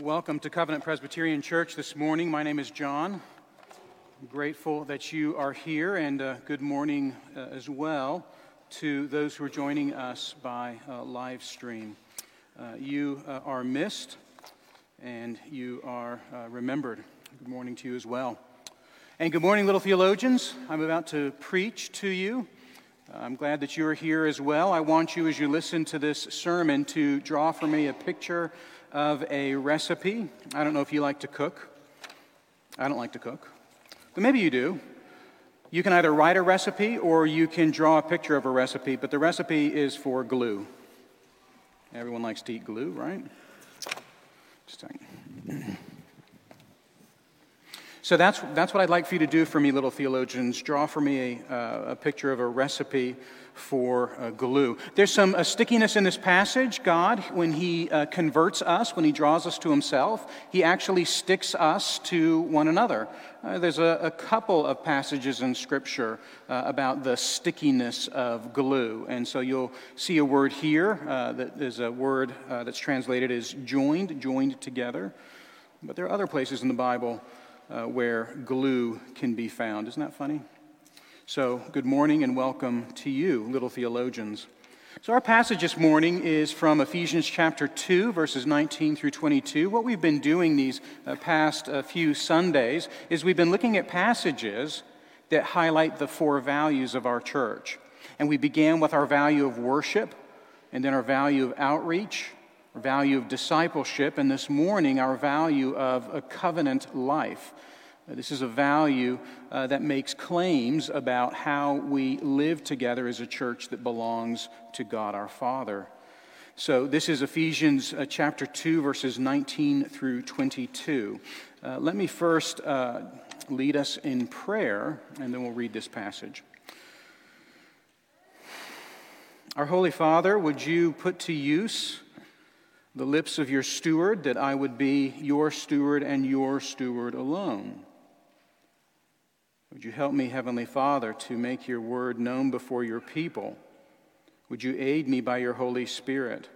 Welcome to Covenant Presbyterian Church this morning. My name is John. I'm grateful that you are here, and uh, good morning uh, as well to those who are joining us by uh, live stream. Uh, you uh, are missed, and you are uh, remembered. Good morning to you as well. And good morning, little theologians. I'm about to preach to you. I'm glad that you are here as well. I want you, as you listen to this sermon, to draw for me a picture of a recipe. I don't know if you like to cook. I don't like to cook. But maybe you do. You can either write a recipe or you can draw a picture of a recipe, but the recipe is for glue. Everyone likes to eat glue, right? Just so that's, that's what I'd like for you to do for me, little theologians. Draw for me a, uh, a picture of a recipe for uh, glue. There's some uh, stickiness in this passage. God, when He uh, converts us, when He draws us to Himself, He actually sticks us to one another. Uh, there's a, a, couple of passages in Scripture uh, about the stickiness of glue. And so you'll see a word here uh, that is a word that's translated as joined, joined together. But there are other places in the Bible where glue can be found. Isn't that funny? So, good morning and welcome to you, little theologians. So, our passage this morning is from Ephesians chapter 2, verses 19 through 22. What we've been doing these uh, past uh, few Sundays is we've been looking at passages that highlight the four values of our church. And we began with our value of worship, and then our value of outreach, our value of discipleship, and this morning, our value of a covenant life. Uh, this is a value uh, that makes claims about how we live together as a church that belongs to God our Father. So, this is Ephesians uh, chapter 2, verses 19 through 22. Uh, let me first uh, lead us in prayer, and then we'll read this passage. Our Holy Father, would you put to use the lips of your steward that I would be your steward and your steward alone? Would you help me, Heavenly Father, to make your word known before your people? Would you aid me by your Holy Spirit?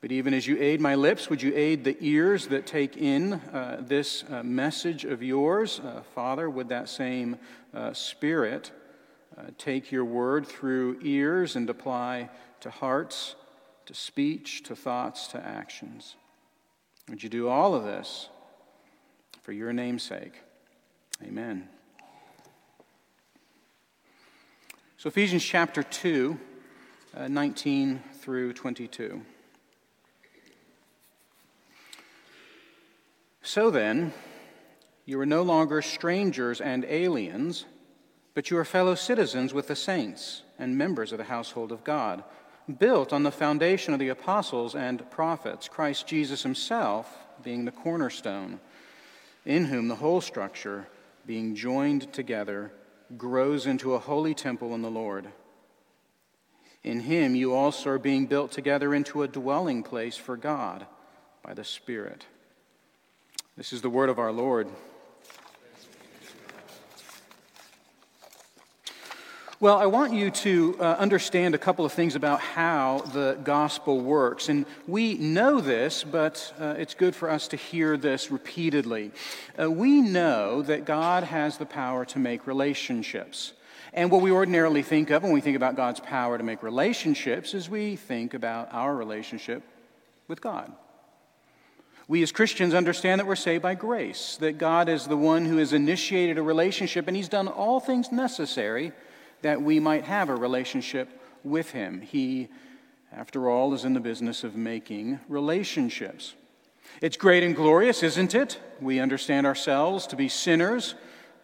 But even as you aid my lips, would you aid the ears that take in uh, this uh, message of yours? Uh, Father, would that same uh, Spirit uh, take your word through ears and apply to hearts, to speech, to thoughts, to actions? Would you do all of this for your name's sake? Amen. So, Ephesians chapter 2, uh, 19 through 22. So then, you are no longer strangers and aliens, but you are fellow citizens with the saints and members of the household of God, built on the foundation of the apostles and prophets, Christ Jesus himself being the cornerstone, in whom the whole structure, being joined together, grows into a holy temple in the Lord. In him you also are being built together into a dwelling place for God by the Spirit. This is the word of our Lord. Well, I want you to uh, understand a couple of things about how the gospel works. And we know this, but uh, it's good for us to hear this repeatedly. Uh, we know that God has the power to make relationships. And what we ordinarily think of when we think about God's power to make relationships is we think about our relationship with God. We as Christians understand that we're saved by grace, that God is the one who has initiated a relationship, and He's done all things necessary that we might have a relationship with Him. He, after all, is in the business of making relationships. It's great and glorious, isn't it? We understand ourselves to be sinners.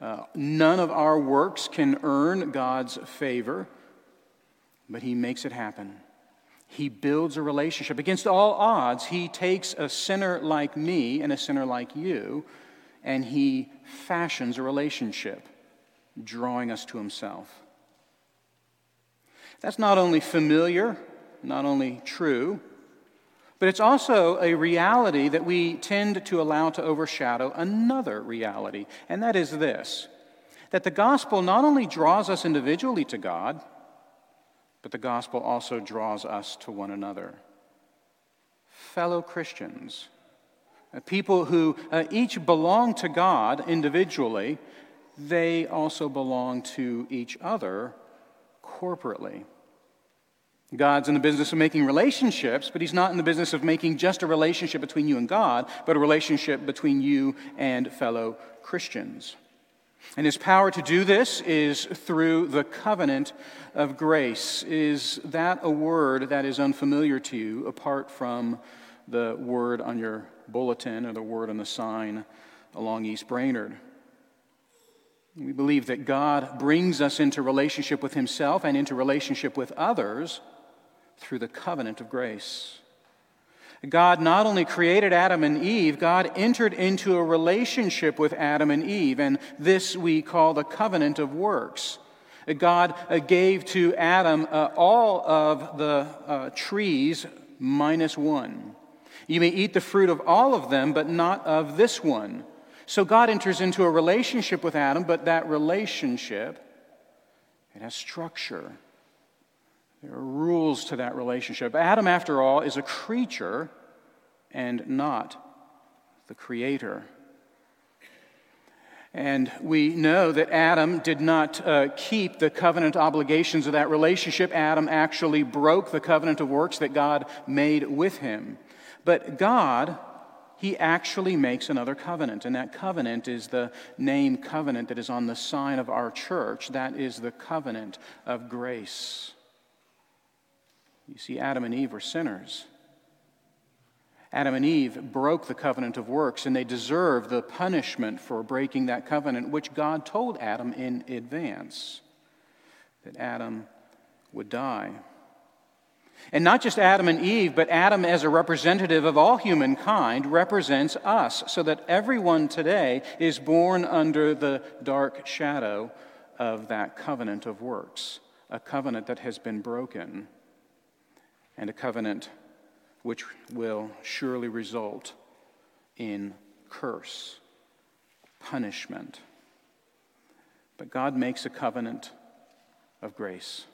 Uh, none of our works can earn God's favor, but He makes it happen. He builds a relationship. Against all odds, He takes a sinner like me and a sinner like you, and He fashions a relationship, drawing us to Himself. That's not only familiar, not only true, but it's also a reality that we tend to allow to overshadow another reality, and that is this that the gospel not only draws us individually to God, but the gospel also draws us to one another. Fellow Christians, Uh, people who uh, each belong to God individually, they also belong to each other corporately. God's in the business of making relationships, but He's not in the business of making just a relationship between you and God, but a relationship between you and fellow Christians. And His power to do this is through the covenant of grace. Is that a word that is unfamiliar to you apart from the word on your bulletin or the word on the sign along East Brainerd? We believe that God brings us into relationship with Himself and into relationship with others through the covenant of grace. God not only created Adam and Eve, God entered into a relationship with Adam and Eve, and this we call the covenant of works. God uh, gave to Adam uh, all of the uh, trees minus one. You may eat the fruit of all of them, but not of this one. So God enters into a relationship with Adam, but that relationship, it has structure. There are rules to that relationship. Adam, after all, is a creature and not the creator. And we know that Adam did not uh, keep the covenant obligations of that relationship. Adam actually broke the covenant of works that God made with him. But God, He actually makes another covenant. And that covenant is the name covenant that is on the sign of our church. That is the covenant of grace. You see, Adam and Eve were sinners. Adam and Eve broke the covenant of works, and they deserve the punishment for breaking that covenant, which God told Adam in advance that Adam would die. And not just Adam and Eve, but Adam as a representative of all humankind represents us, so that everyone today is born under the dark shadow of that covenant of works, a covenant that has been broken and a covenant which will surely result in curse, punishment. But God makes a covenant of grace.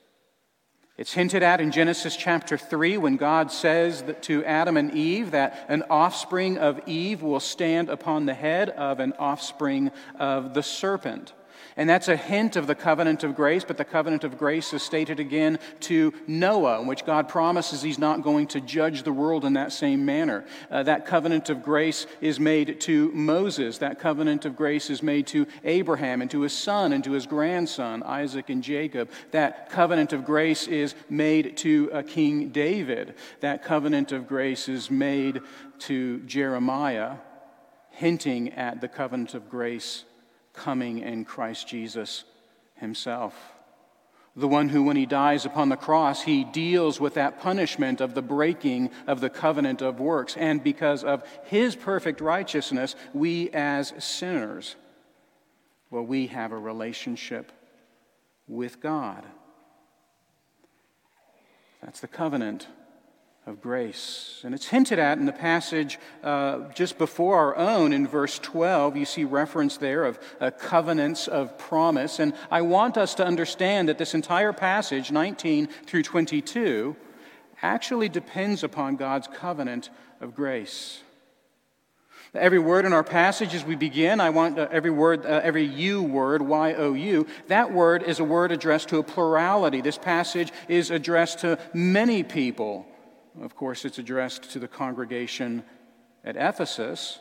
It's hinted at in Genesis chapter 3 when God says to Adam and Eve that an offspring of Eve will stand upon the head of an offspring of the serpent. And that's a hint of the covenant of grace, but the covenant of grace is stated again to Noah, in which God promises he's not going to judge the world in that same manner. Uh, that covenant of grace is made to Moses. That covenant of grace is made to Abraham and to his son and to his grandson, Isaac and Jacob. That covenant of grace is made to uh, King David. That covenant of grace is made to Jeremiah, hinting at the covenant of grace coming in Christ Jesus himself. The one who, when he dies upon the cross, he deals with that punishment of the breaking of the covenant of works. And because of his perfect righteousness, we as sinners, well, we have a relationship with God. That's the covenant of grace. And it's hinted at in the passage uh, just before our own in verse 12. You see reference there of uh, covenants of promise. And I want us to understand that this entire passage, 19 through 22, actually depends upon God's covenant of grace. Every word in our passage as we begin, I want uh, every word, uh, every you word, Y O U, that word is a word addressed to a plurality. This passage is addressed to many people. Of course, it's addressed to the congregation at Ephesus,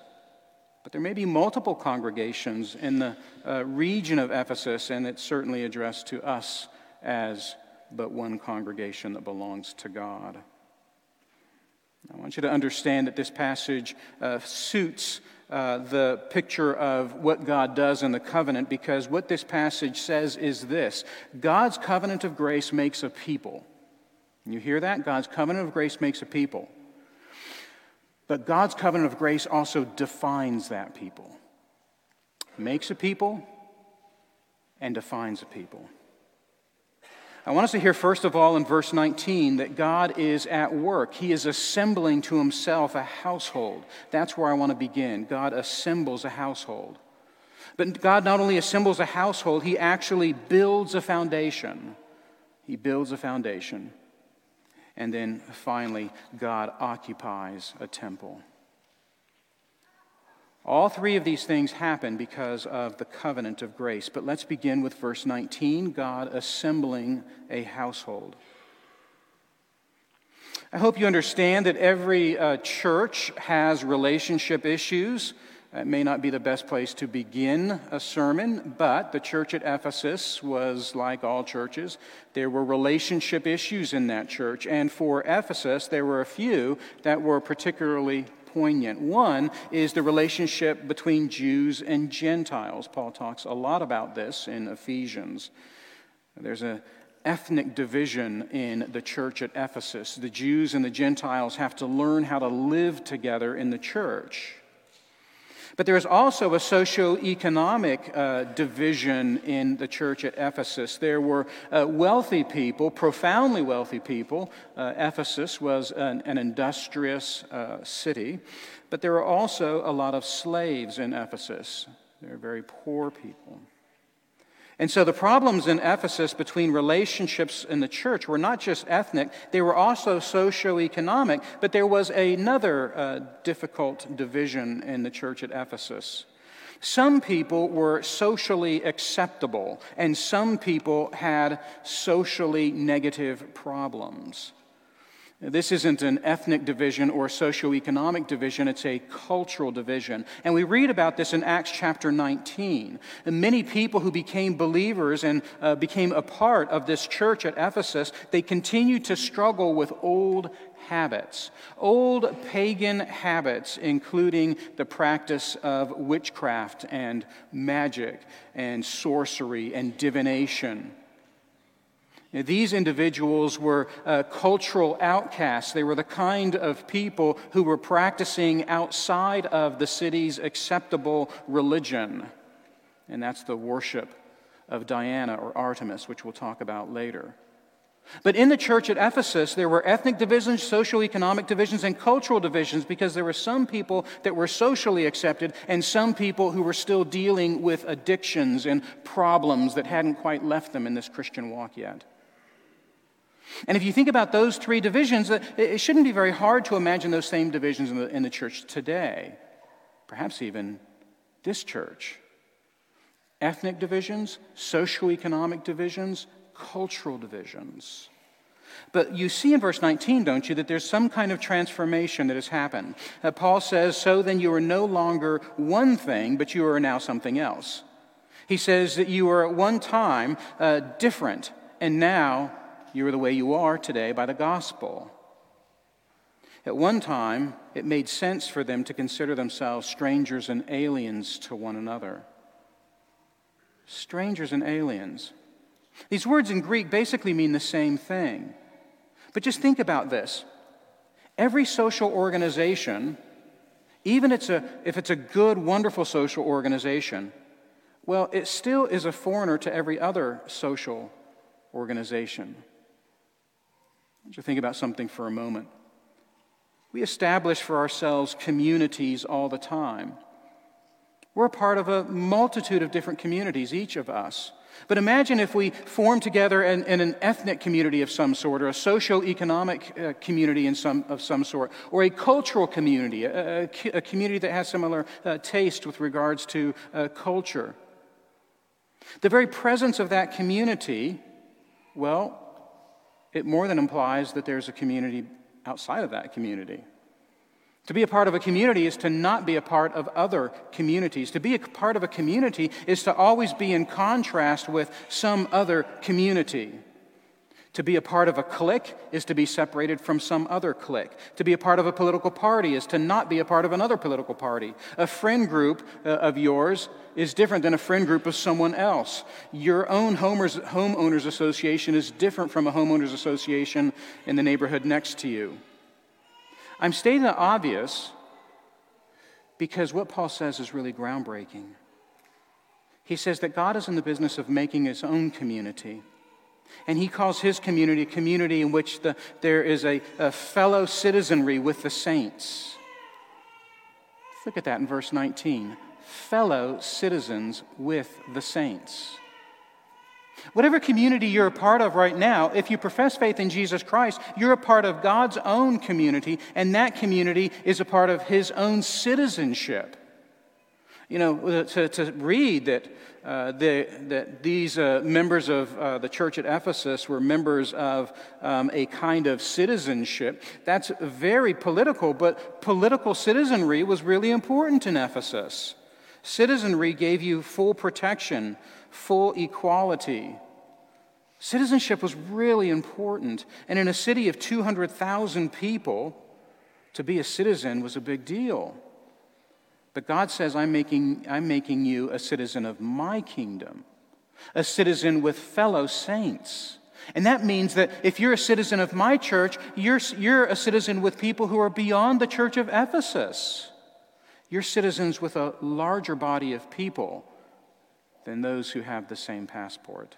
but there may be multiple congregations in the uh, region of Ephesus, and it's certainly addressed to us as but one congregation that belongs to God. I want you to understand that this passage uh, suits uh, the picture of what God does in the covenant because what this passage says is this God's covenant of grace makes a people. You hear that? God's covenant of grace makes a people. But God's covenant of grace also defines that people, makes a people, and defines a people. I want us to hear, first of all, in verse 19, that God is at work. He is assembling to himself a household. That's where I want to begin. God assembles a household. But God not only assembles a household, He actually builds a foundation. He builds a foundation. And then finally, God occupies a temple. All three of these things happen because of the covenant of grace. But let's begin with verse 19 God assembling a household. I hope you understand that every uh, church has relationship issues. It may not be the best place to begin a sermon, but the church at Ephesus was like all churches. There were relationship issues in that church, and for Ephesus, there were a few that were particularly poignant. One is the relationship between Jews and Gentiles. Paul talks a lot about this in Ephesians. There's a ethnic division in the church at Ephesus. The Jews and the Gentiles have to learn how to live together in the church. But there is also a socio-economic uh, division in the church at Ephesus. There were uh, wealthy people, profoundly wealthy people. Uh, Ephesus was an, an industrious uh, city. But there were also a lot of slaves in Ephesus. They were very poor people. And so the problems in Ephesus between relationships in the church were not just ethnic, they were also socio-economic, but there was another uh, difficult division in the church at Ephesus. Some people were socially acceptable, and some people had socially negative problems. This isn't an ethnic division or socioeconomic division, it's a cultural division. And we read about this in Acts chapter 19. And many people who became believers and uh, became a part of this church at Ephesus, they continued to struggle with old habits, old pagan habits, including the practice of witchcraft and magic and sorcery and divination. These individuals were uh, cultural outcasts. They were the kind of people who were practicing outside of the city's acceptable religion. And that's the worship of Diana or Artemis, which we'll talk about later. But in the church at Ephesus, there were ethnic divisions, socioeconomic divisions, and cultural divisions because there were some people that were socially accepted and some people who were still dealing with addictions and problems that hadn't quite left them in this Christian walk yet. And if you think about those three divisions, it shouldn't be very hard to imagine those same divisions in the, in the church today, perhaps even this church. Ethnic divisions, socioeconomic divisions, cultural divisions. But you see in verse 19, don't you, that there's some kind of transformation that has happened. Uh, Paul says, So then you are no longer one thing, but you are now something else. He says that you were at one time uh, different, and now you are the way you are today by the gospel. At one time, it made sense for them to consider themselves strangers and aliens to one another. Strangers and aliens. These words in Greek basically mean the same thing. But just think about this. Every social organization, even it's a, if it's a good, wonderful social organization, well, it still is a foreigner to every other social organization. To think about something for a moment. We establish for ourselves communities all the time. We're a part of a multitude of different communities, each of us. But imagine if we form together in, in an ethnic community of some sort, or a socio-economic uh, community in some, of some sort, or a cultural community, a, a, a community that has similar uh, taste with regards to uh, culture. The very presence of that community, well, it more than implies that there's a community outside of that community. To be a part of a community is to not be a part of other communities. To be a part of a community is to always be in contrast with some other community. To be a part of a clique is to be separated from some other clique. To be a part of a political party is to not be a part of another political party. A friend group uh, of yours is different than a friend group of someone else. Your own homeowners association is different from a homeowners association in the neighborhood next to you. I'm stating the obvious because what Paul says is really groundbreaking. He says that God is in the business of making his own community. And he calls his community a community in which the, there is a, a fellow citizenry with the saints. Look at that in verse 19 fellow citizens with the saints. Whatever community you're a part of right now, if you profess faith in Jesus Christ, you're a part of God's own community, and that community is a part of His own citizenship. You know, to, to read that, uh, that these uh, members of uh, the church at Ephesus were members of um, a kind of citizenship, that's very political, but political citizenry was really important in Ephesus. Citizenry gave you full protection, full equality. Citizenship was really important. And in a city of 200,000 people, to be a citizen was a big deal. But God says, I'm making, I'm making you a citizen of my kingdom, a citizen with fellow saints. And that means that if you're a citizen of my church, you're, you're a citizen with people who are beyond the church of Ephesus. You're citizens with a larger body of people than those who have the same passport.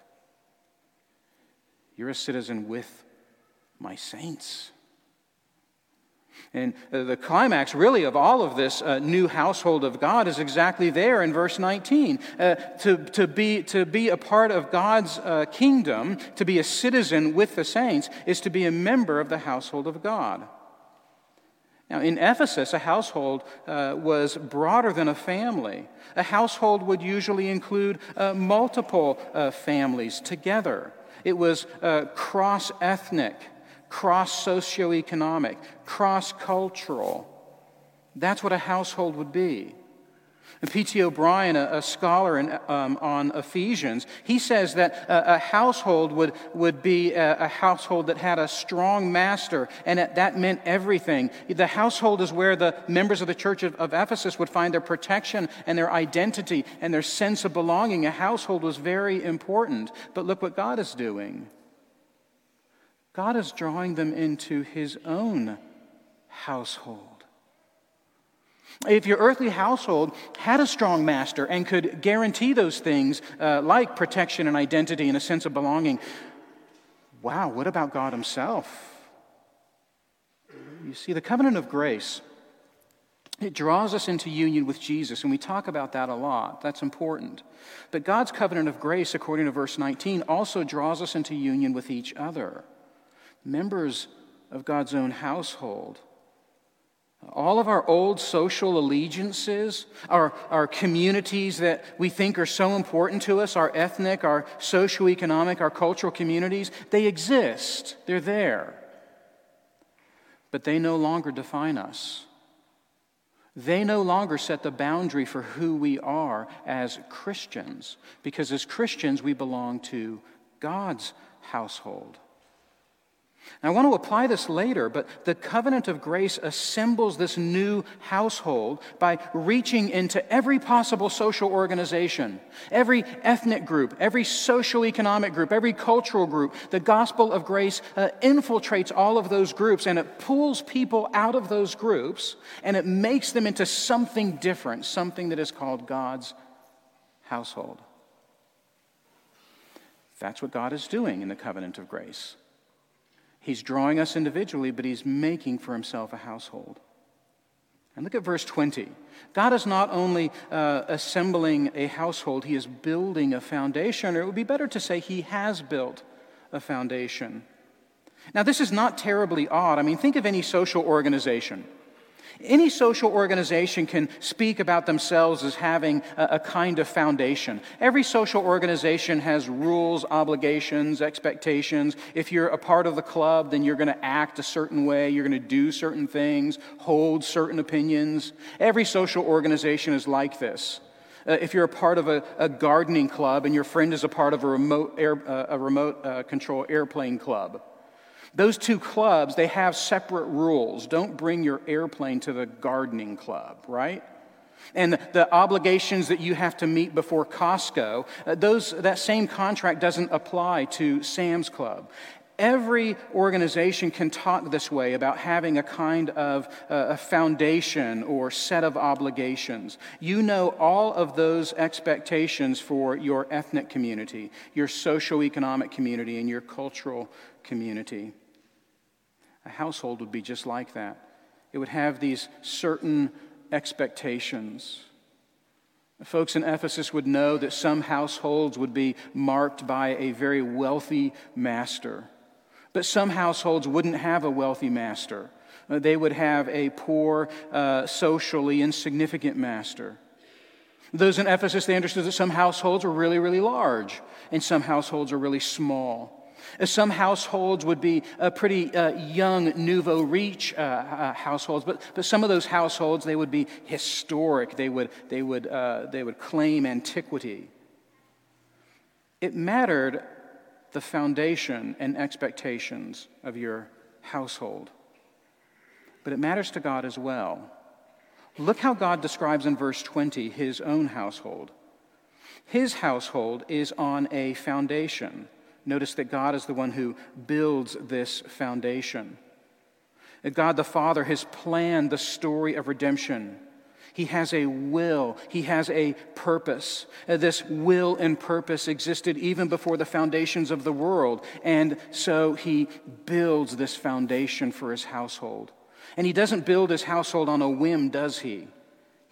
You're a citizen with my saints. And uh, the climax, really, of all of this uh, new household of God is exactly there in verse 19. Uh, to, to, be, to be a part of God's uh, kingdom, to be a citizen with the saints, is to be a member of the household of God. Now, in Ephesus, a household uh, was broader than a family. A household would usually include uh, multiple families together, it was cross ethnic cross socioeconomic, cross cultural. That's what a household would be. And P.T. O'Brien, a, a scholar in, um, on Ephesians, he says that a, a household would, would be a, a, household that had a strong master, and that, that meant everything. The household is where the members of the church of, of Ephesus would find their protection and their identity and their sense of belonging. A household was very important. But look what God is doing. God is drawing them into his own household. If your earthly household had a strong master and could guarantee those things uh, like protection and identity and a sense of belonging, wow, what about God Himself? You see, the covenant of grace, it draws us into union with Jesus, and we talk about that a lot. That's important. But God's covenant of grace, according to verse 19, also draws us into union with each other members of God's own household. All of our old social allegiances, our, our communities that we think are so important to us, our ethnic, our socioeconomic, our cultural communities, they exist. They're there. But they no longer define us. They no longer set the boundary for who we are as Christians, because as Christians, we belong to God's household. I want to apply this later, but the covenant of grace assembles this new household by reaching into every possible social organization, every ethnic group, every social economic group, every cultural group. The gospel of grace uh, infiltrates all of those groups and it pulls people out of those groups and it makes them into something different, something that is called God's household. That's what God is doing in the covenant of grace. He's drawing us individually, but he's making for himself a household. And look at verse 20. God is not only uh, assembling a household, he is building a foundation, or it would be better to say he has built a foundation. Now, this is not terribly odd. I mean, think of any social organization. Any social organization can speak about themselves as having a, a, kind of foundation. Every social organization has rules, obligations, expectations. If you're a part of the club, then you're going to act a certain way, you're going to do certain things, hold certain opinions. Every social organization is like this. Uh, if you're a part of a, a, gardening club and your friend is a part of a remote, air, uh, a remote uh, control airplane club, those two clubs, they have separate rules. Don't bring your airplane to the gardening club, right? And the obligations that you have to meet before Costco, uh, those, that same contract doesn't apply to Sam's Club. Every organization can talk this way about having a kind of uh, a foundation or set of obligations. You know all of those expectations for your ethnic community, your socioeconomic community, and your cultural community. A household would be just like that. It would have these certain expectations. Folks in Ephesus would know that some households would be marked by a very wealthy master, but some households wouldn't have a wealthy master. Uh, they would have a poor, uh, socially insignificant master. Those in Ephesus, they understood that some households were really, really large, and some households are really small. Some households would be a pretty uh, young nouveau riche uh, uh, households, but, but some of those households, they would be historic. They would, they, would, uh, they would claim antiquity. It mattered the foundation and expectations of your household. But it matters to God as well. Look how God describes in verse 20 his own household. His household is on a foundation. Notice that God is the one who builds this foundation. That God the Father has planned the story of redemption. He has a will, He has a purpose. Uh, this will and purpose existed even before the foundations of the world. And so He builds this foundation for His household. And He doesn't build His household on a whim, does He?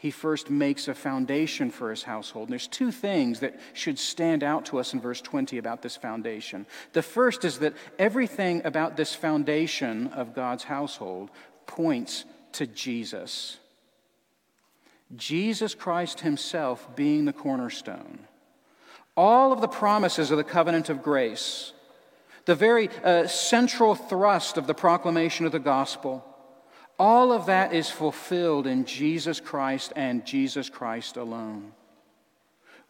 He first makes a foundation for his household. And there's two things that should stand out to us in verse 20 about this foundation. The first is that everything about this foundation of God's household points to Jesus. Jesus Christ himself being the cornerstone. All of the promises of the covenant of grace, the very uh, central thrust of the proclamation of the gospel, all of that is fulfilled in Jesus Christ and Jesus Christ alone.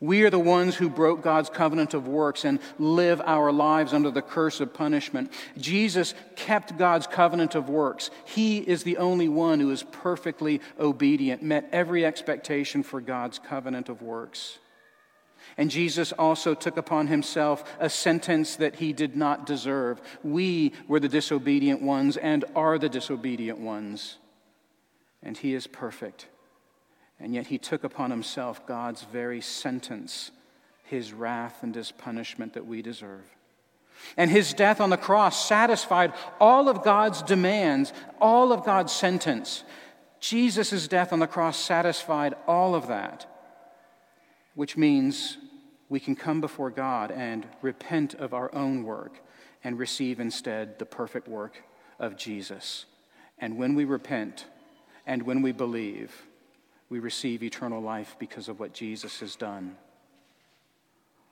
We are the ones who broke God's covenant of works and live our lives under the curse of punishment. Jesus kept God's covenant of works. He is the only one who is perfectly obedient, met every expectation for God's covenant of works. And Jesus also took upon himself a sentence that he did not deserve. We were the disobedient ones and are the disobedient ones. And he is perfect. And yet he took upon himself God's very sentence, his wrath and his punishment that we deserve. And his death on the cross satisfied all of God's demands, all of God's sentence. Jesus' death on the cross satisfied all of that which means we can come before God and repent of our own work and receive instead the perfect work of Jesus. And when we repent and when we believe, we receive eternal life because of what Jesus has done.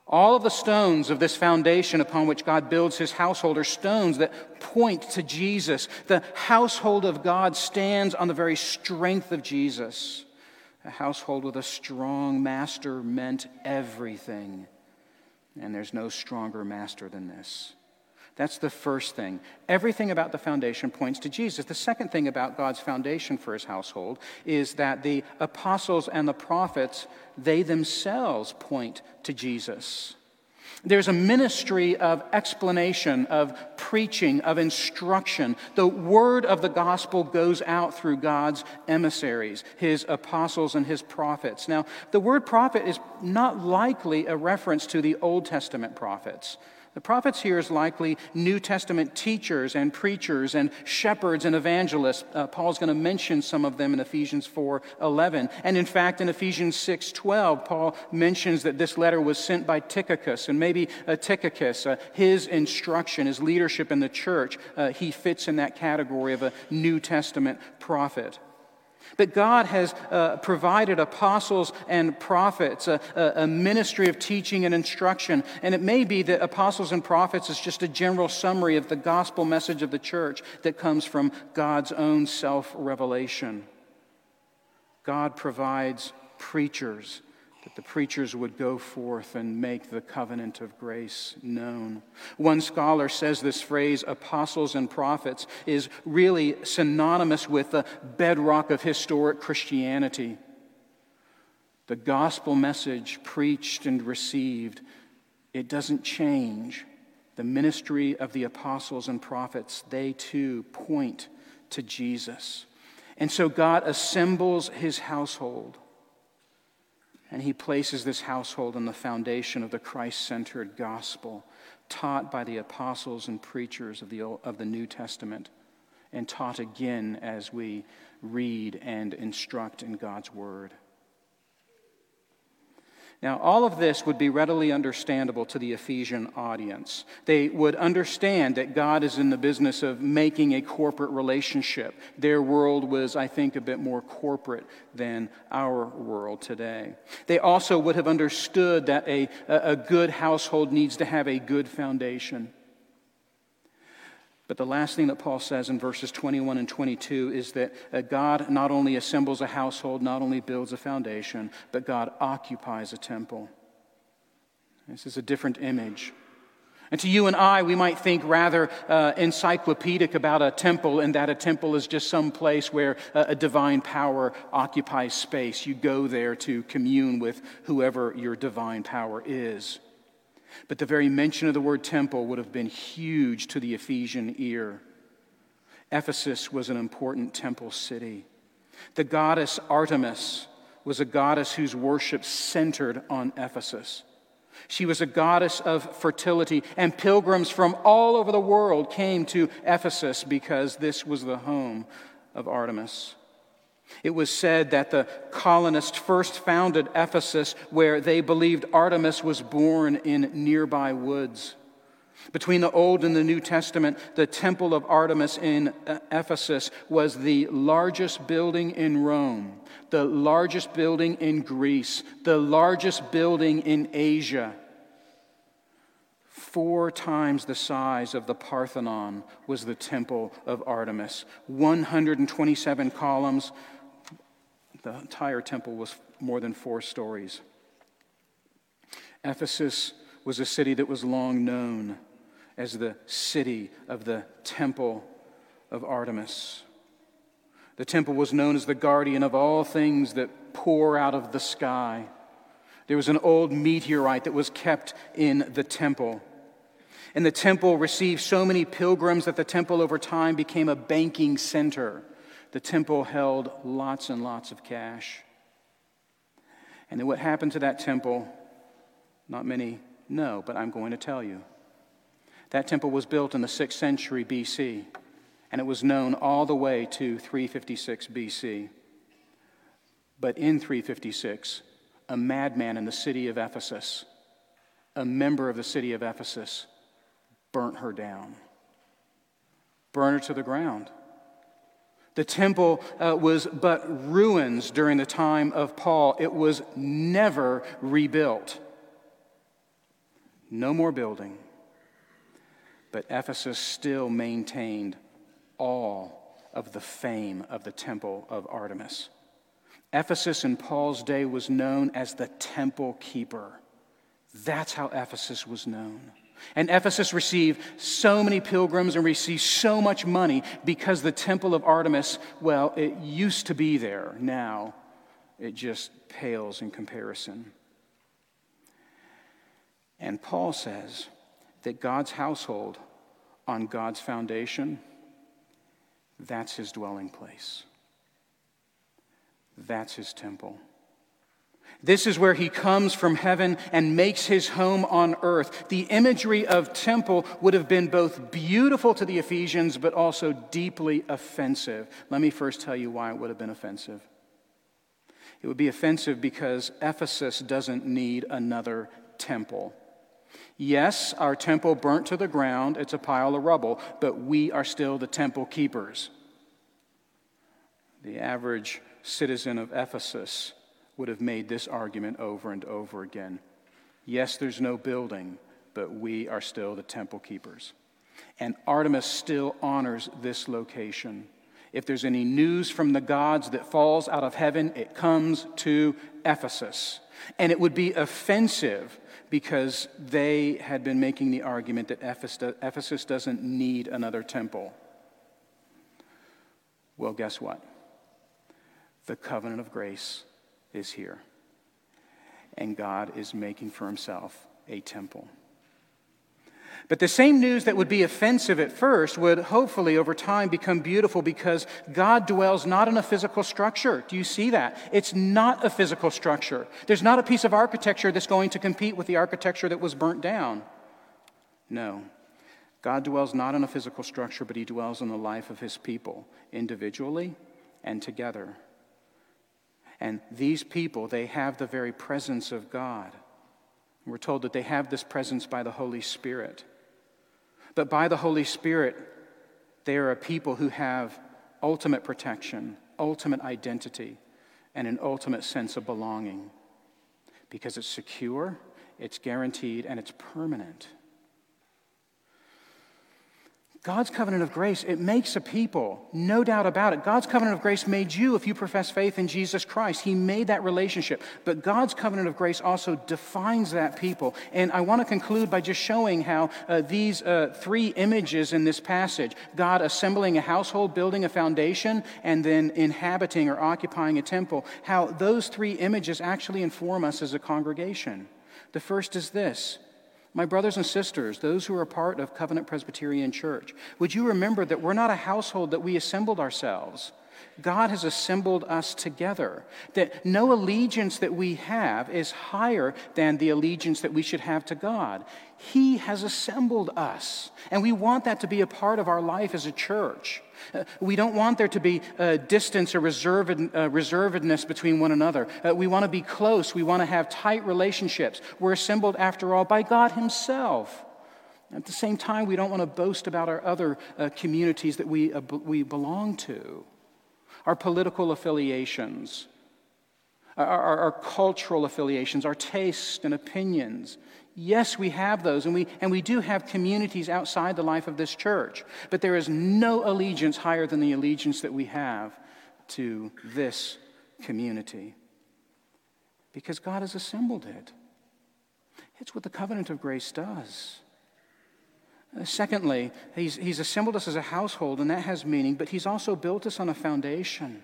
All of the stones of this foundation upon which God builds his household are stones that point to Jesus. The household of God stands on the very strength of Jesus. A household with a strong master meant everything. And there's no stronger master than this. That's the first thing. Everything about the foundation points to Jesus. The second thing about God's foundation for his household is that the apostles and the prophets, they themselves point to Jesus. There's a ministry of explanation, of preaching, of instruction. The word of the gospel goes out through God's emissaries, his apostles and his prophets. Now, the word prophet is not likely a reference to the Old Testament prophets. The prophets here is likely New Testament teachers and preachers and shepherds and evangelists. Uh, Paul's going to mention some of them in Ephesians 4 11. And in fact, in Ephesians 6 12, Paul mentions that this letter was sent by Tychicus. And maybe uh, Tychicus, uh, his instruction, his leadership in the church, uh, he fits in that category of a New Testament prophet. But God has uh, provided apostles and prophets, a, a, ministry of teaching and instruction. And it may be that apostles and prophets is just a general summary of the gospel message of the church that comes from God's own self revelation. God provides preachers that the preachers would go forth and make the covenant of grace known. One scholar says this phrase, apostles and prophets, is really synonymous with the bedrock of historic Christianity. The gospel message preached and received, it doesn't change. The ministry of the apostles and prophets, they too point to Jesus. And so God assembles his household and he places this household on the foundation of the Christ centered gospel taught by the apostles and preachers of the, of the New Testament and taught again as we read and instruct in God's Word. Now, all of this would be readily understandable to the Ephesian audience. They would understand that God is in the business of making a corporate relationship. Their world was, I think, a bit more corporate than our world today. They also would have understood that a, a good household needs to have a good foundation. But the last thing that Paul says in verses 21 and 22 is that uh, God not only assembles a household, not only builds a foundation, but God occupies a temple. This is a different image. And to you and I, we might think rather uh, encyclopedic about a temple, and that a temple is just some place where uh, a divine power occupies space. You go there to commune with whoever your divine power is. But the very mention of the word temple would have been huge to the Ephesian ear. Ephesus was an important temple city. The goddess Artemis was a goddess whose worship centered on Ephesus. She was a goddess of fertility, and pilgrims from all over the world came to Ephesus because this was the home of Artemis. It was said that the colonists first founded Ephesus where they believed Artemis was born in nearby woods. Between the Old and the New Testament, the Temple of Artemis in uh, Ephesus was the largest building in Rome, the largest building in Greece, the largest building in Asia. Four times the size of the Parthenon was the Temple of Artemis 127 columns, the entire temple was more than four stories. Ephesus was a city that was long known as the city of the temple of Artemis. The temple was known as the guardian of all things that pour out of the sky. There was an old meteorite that was kept in the temple. And the temple received so many pilgrims that the temple over time became a banking center the temple held lots and lots of cash. And then what happened to that temple, not many know, but I'm going to tell you. That temple was built in the 6th century BC, and it was known all the way to 356 BC. But in 356, a madman in the city of Ephesus, a member of the city of Ephesus, burnt her down, burned her to the ground. The temple uh, was but ruins during the time of Paul, it was never rebuilt. No more building. But Ephesus still maintained all of the fame of the temple of Artemis. Ephesus in Paul's day was known as the temple keeper. That's how Ephesus was known. And Ephesus received so many pilgrims and received so much money because the temple of Artemis, well, it used to be there. Now it just pales in comparison. And Paul says that God's household on God's foundation, that's his dwelling place. That's his temple. This is where he comes from heaven and makes his home on earth. The imagery of temple would have been both beautiful to the Ephesians, but also deeply offensive. Let me first tell you why it would have been offensive. It would be offensive because Ephesus doesn't need another temple. Yes, our temple burnt to the ground, it's a pile of rubble, but we are still the temple keepers. The average citizen of Ephesus would have made this argument over and over again. Yes, there's no building, but we are still the temple keepers. And Artemis still honors this location. If there's any news from the gods that falls out of heaven, it comes to Ephesus. And it would be offensive because they had been making the argument that Ephesus doesn't need another temple. Well, guess what? The covenant of grace is here. And God is making for himself a temple. But the same news that would be offensive at first would hopefully over time become beautiful because God dwells not in a physical structure. Do you see that? It's not a physical structure. There's not a piece of architecture that's going to compete with the architecture that was burnt down. No. God dwells not in a physical structure, but he dwells in the life of his people, individually and together. And these people, they have the very presence of God. We're told that they have this presence by the Holy Spirit. But by the Holy Spirit, they are a people who have ultimate protection, ultimate identity, and an ultimate sense of belonging because it's secure, it's guaranteed, and it's permanent. God's covenant of grace, it makes a people, no doubt about it. God's covenant of grace made you if you profess faith in Jesus Christ. He made that relationship. But God's covenant of grace also defines that people. And I want to conclude by just showing how uh, these uh, three images in this passage God assembling a household, building a foundation, and then inhabiting or occupying a temple how those three images actually inform us as a congregation. The first is this my brothers and sisters, those who are part of Covenant Presbyterian Church, would you remember that we're not a household that we assembled ourselves? God has assembled us together. That no allegiance that we have is higher than the allegiance that we should have to God. He has assembled us, and we want that to be a part of our life as a church. Uh, we don't want there to be uh, distance or reserved, uh, reservedness between one another. We want to be close. We want to have tight relationships. We're assembled, after all, by God Himself. At the same time, we don't want to boast about our other uh, communities that we, we belong to our political affiliations, our, our, our, cultural affiliations, our tastes and opinions. Yes, we have those, and we, and we do have communities outside the life of this church, but there is no allegiance higher than the allegiance that we have to this community because God has assembled it. It's what the covenant of grace does. Uh, secondly, he's, he's assembled us as a household, and that has meaning, but he's also built us on a foundation.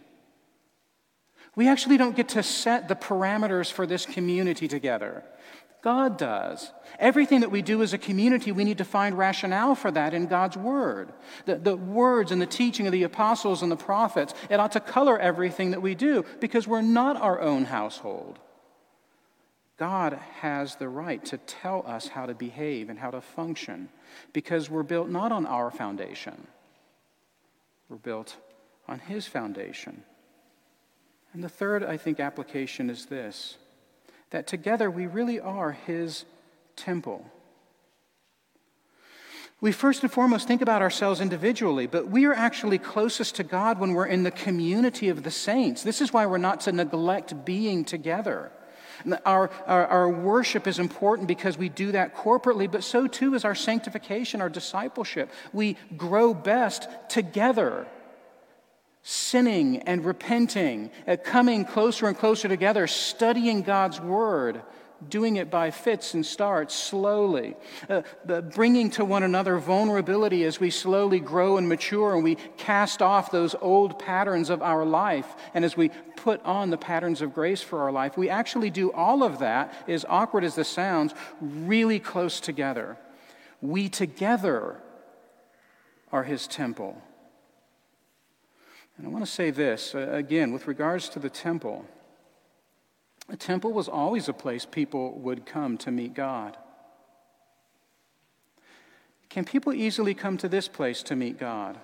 We actually don't get to set the parameters for this community together. God does. Everything that we do as a community, we need to find rationale for that in God's Word. The, the words and the teaching of the apostles and the prophets, it ought to color everything that we do because we're not our own household. God has the right to tell us how to behave and how to function because we're built not on our foundation, we're built on His foundation. And the third, I think, application is this that together we really are His temple. We first and foremost think about ourselves individually, but we are actually closest to God when we're in the community of the saints. This is why we're not to neglect being together. Our, our, our, worship is important because we do that corporately, but so too is our sanctification, our discipleship. We grow best together, sinning and repenting, uh, coming closer and closer together, studying God's word doing it by fits and starts, slowly, uh, bringing to one another vulnerability as we slowly grow and mature and we cast off those old patterns of our life and as we put on the patterns of grace for our life. We actually do all of that, as awkward as this sounds, really close together. We together are his temple. And I want to say this uh, again with regards to the temple. A temple was always a place people would come to meet God. Can people easily come to this place to meet God?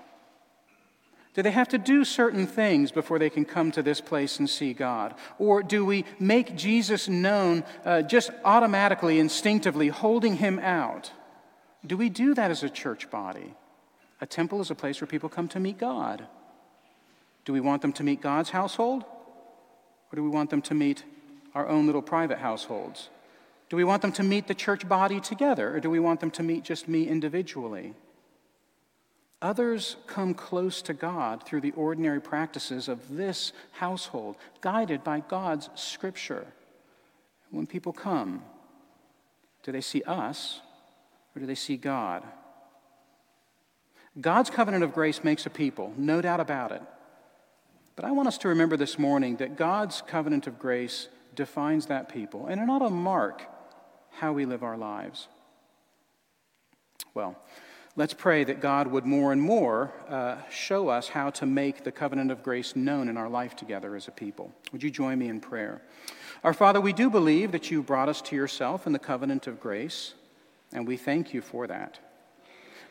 Do they have to do certain things before they can come to this place and see God? Or do we make Jesus known uh, just automatically, instinctively, holding him out? Do we do that as a church body? A temple is a place where people come to meet God. Do we want them to meet God's household? Or do we want them to meet our own little private households? Do we want them to meet the church body together, or do we want them to meet just me individually? Others come close to God through the ordinary practices of this household, guided by God's scripture. When people come, do they see us or do they see God? God's covenant of grace makes a people, no doubt about it. But I want us to remember this morning that God's covenant of grace defines that people, and it ought to mark how we live our lives. Well, let's pray that God would more and more uh, show us how to make the covenant of grace known in our life together as a people. Would you join me in prayer? Our Father, we do believe that you brought us to yourself in the covenant of grace, and we thank you for that.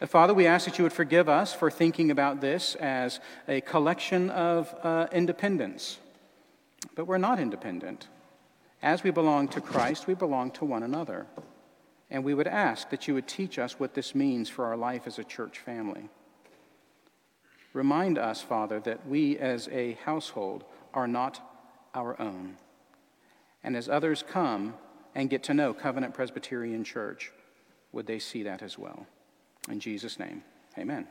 Uh, Father, we ask that you would forgive us for thinking about this as a collection of uh, independence But we're not independent. As we belong to Christ, we belong to one another. And we would ask that you would teach us what this means for our life as a church family. Remind us, Father, that we as a household are not our own. And as others come and get to know Covenant Presbyterian Church, would they see that as well? In Jesus' name, amen.